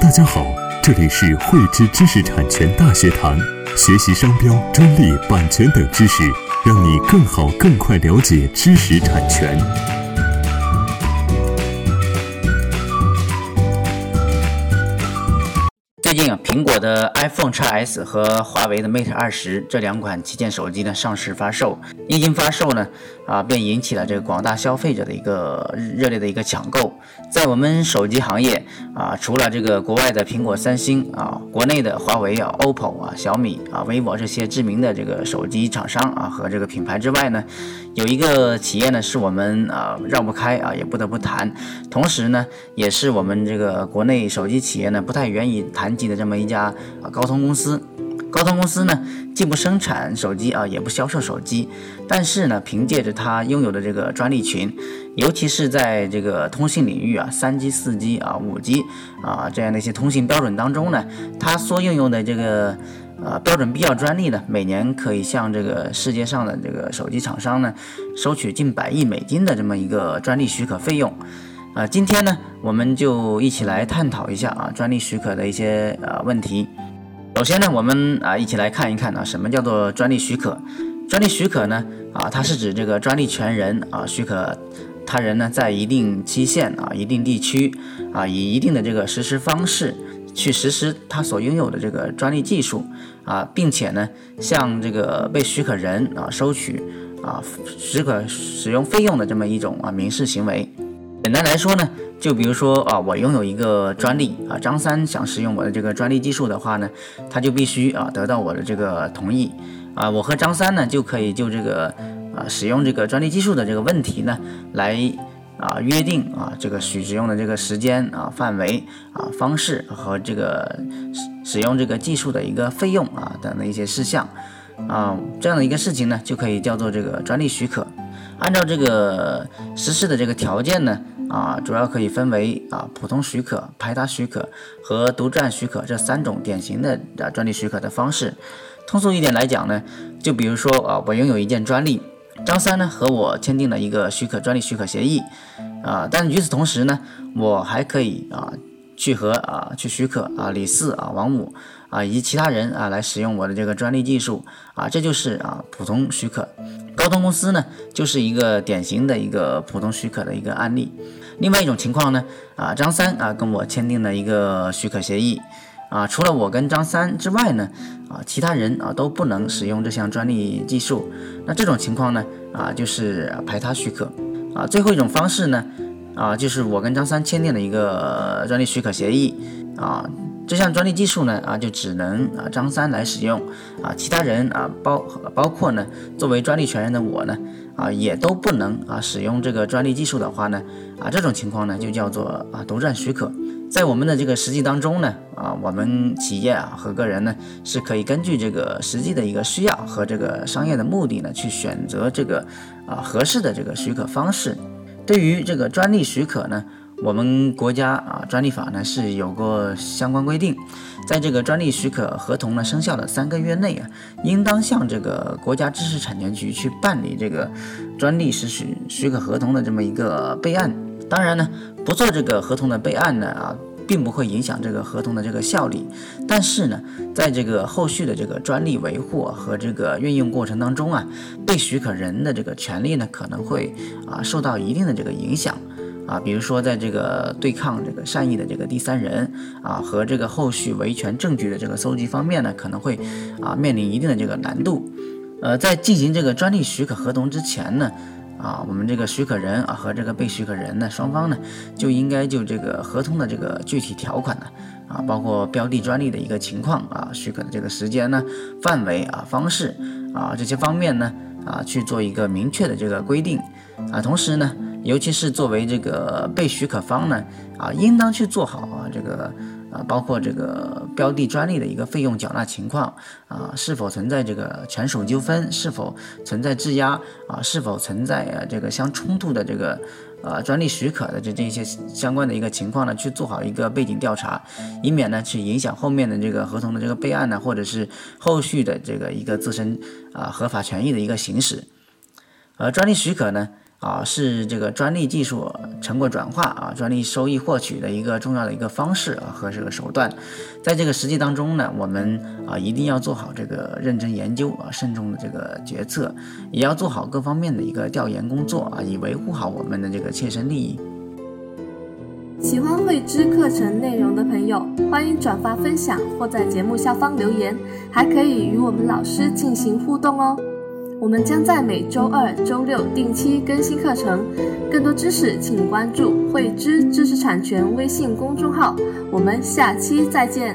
大家好，这里是汇知知识产权大学堂，学习商标、专利、版权等知识，让你更好、更快了解知识产权。最近啊，苹果的 iPhone XS 和华为的 Mate 二十这两款旗舰手机呢上市发售，一经发售呢，啊便引起了这个广大消费者的一个热烈的一个抢购。在我们手机行业啊，除了这个国外的苹果、三星啊，国内的华为啊、OPPO 啊、小米啊、vivo 这些知名的这个手机厂商啊和这个品牌之外呢，有一个企业呢是我们啊绕不开啊，也不得不谈，同时呢，也是我们这个国内手机企业呢不太愿意谈的这么一家啊高通公司。高通公司呢，既不生产手机啊，也不销售手机，但是呢，凭借着它拥有的这个专利群，尤其是在这个通信领域啊，三 G、四 G 啊、五 G 啊这样的一些通信标准当中呢，它所应用的这个呃标准必要专利呢，每年可以向这个世界上的这个手机厂商呢，收取近百亿美金的这么一个专利许可费用。啊，今天呢，我们就一起来探讨一下啊，专利许可的一些呃问题。首先呢，我们啊一起来看一看啊，什么叫做专利许可？专利许可呢啊，它是指这个专利权人啊许可他人呢在一定期限啊、一定地区啊，以一定的这个实施方式去实施他所拥有的这个专利技术啊，并且呢向这个被许可人啊收取啊许可使用费用的这么一种啊民事行为。简单来说呢。就比如说啊，我拥有一个专利啊，张三想使用我的这个专利技术的话呢，他就必须啊得到我的这个同意啊，我和张三呢就可以就这个啊使用这个专利技术的这个问题呢来啊约定啊这个使使用的这个时间啊范围啊方式和这个使使用这个技术的一个费用啊等的一些事项啊这样的一个事情呢就可以叫做这个专利许可。按照这个实施的这个条件呢。啊，主要可以分为啊普通许可、排他许可和独占许可这三种典型的啊专利许可的方式。通俗一点来讲呢，就比如说啊，我拥有一件专利，张三呢和我签订了一个许可专利许可协议，啊，但与此同时呢，我还可以啊去和啊去许可啊李四啊王五啊以及其他人啊来使用我的这个专利技术啊，这就是啊普通许可。高通公司呢就是一个典型的一个普通许可的一个案例。另外一种情况呢，啊，张三啊跟我签订了一个许可协议，啊，除了我跟张三之外呢，啊，其他人啊都不能使用这项专利技术。那这种情况呢，啊，就是排他许可。啊，最后一种方式呢，啊，就是我跟张三签订了一个专利许可协议，啊，这项专利技术呢，啊，就只能啊张三来使用，啊，其他人啊包包括呢作为专利权人的我呢。啊，也都不能啊使用这个专利技术的话呢，啊这种情况呢就叫做啊独占许可。在我们的这个实际当中呢，啊我们企业啊和个人呢是可以根据这个实际的一个需要和这个商业的目的呢去选择这个啊合适的这个许可方式。对于这个专利许可呢。我们国家啊，专利法呢是有过相关规定，在这个专利许可合同呢生效的三个月内啊，应当向这个国家知识产权局去办理这个专利实许许可合同的这么一个备案。当然呢，不做这个合同的备案呢啊，并不会影响这个合同的这个效力。但是呢，在这个后续的这个专利维护和这个运用过程当中啊，被许可人的这个权利呢可能会啊受到一定的这个影响。啊，比如说在这个对抗这个善意的这个第三人啊，和这个后续维权证据的这个搜集方面呢，可能会啊面临一定的这个难度。呃，在进行这个专利许可合同之前呢，啊，我们这个许可人啊和这个被许可人呢双方呢，就应该就这个合同的这个具体条款呢，啊，包括标的专利的一个情况啊，许可的这个时间呢、范围啊、方式啊这些方面呢，啊去做一个明确的这个规定啊，同时呢。尤其是作为这个被许可方呢，啊，应当去做好啊这个啊，包括这个标的专利的一个费用缴纳情况啊，是否存在这个权属纠纷，是否存在质押啊，是否存在啊这个相冲突的这个呃专利许可的这这些相关的一个情况呢，去做好一个背景调查，以免呢去影响后面的这个合同的这个备案呢，或者是后续的这个一个自身啊合法权益的一个行使。而专利许可呢。啊，是这个专利技术成果转化啊，专利收益获取的一个重要的一个方式啊和这个手段。在这个实际当中呢，我们啊一定要做好这个认真研究啊，慎重的这个决策，也要做好各方面的一个调研工作啊，以维护好我们的这个切身利益。喜欢慧知课程内容的朋友，欢迎转发分享或在节目下方留言，还可以与我们老师进行互动哦。我们将在每周二、周六定期更新课程，更多知识请关注“慧知知识产权”微信公众号。我们下期再见。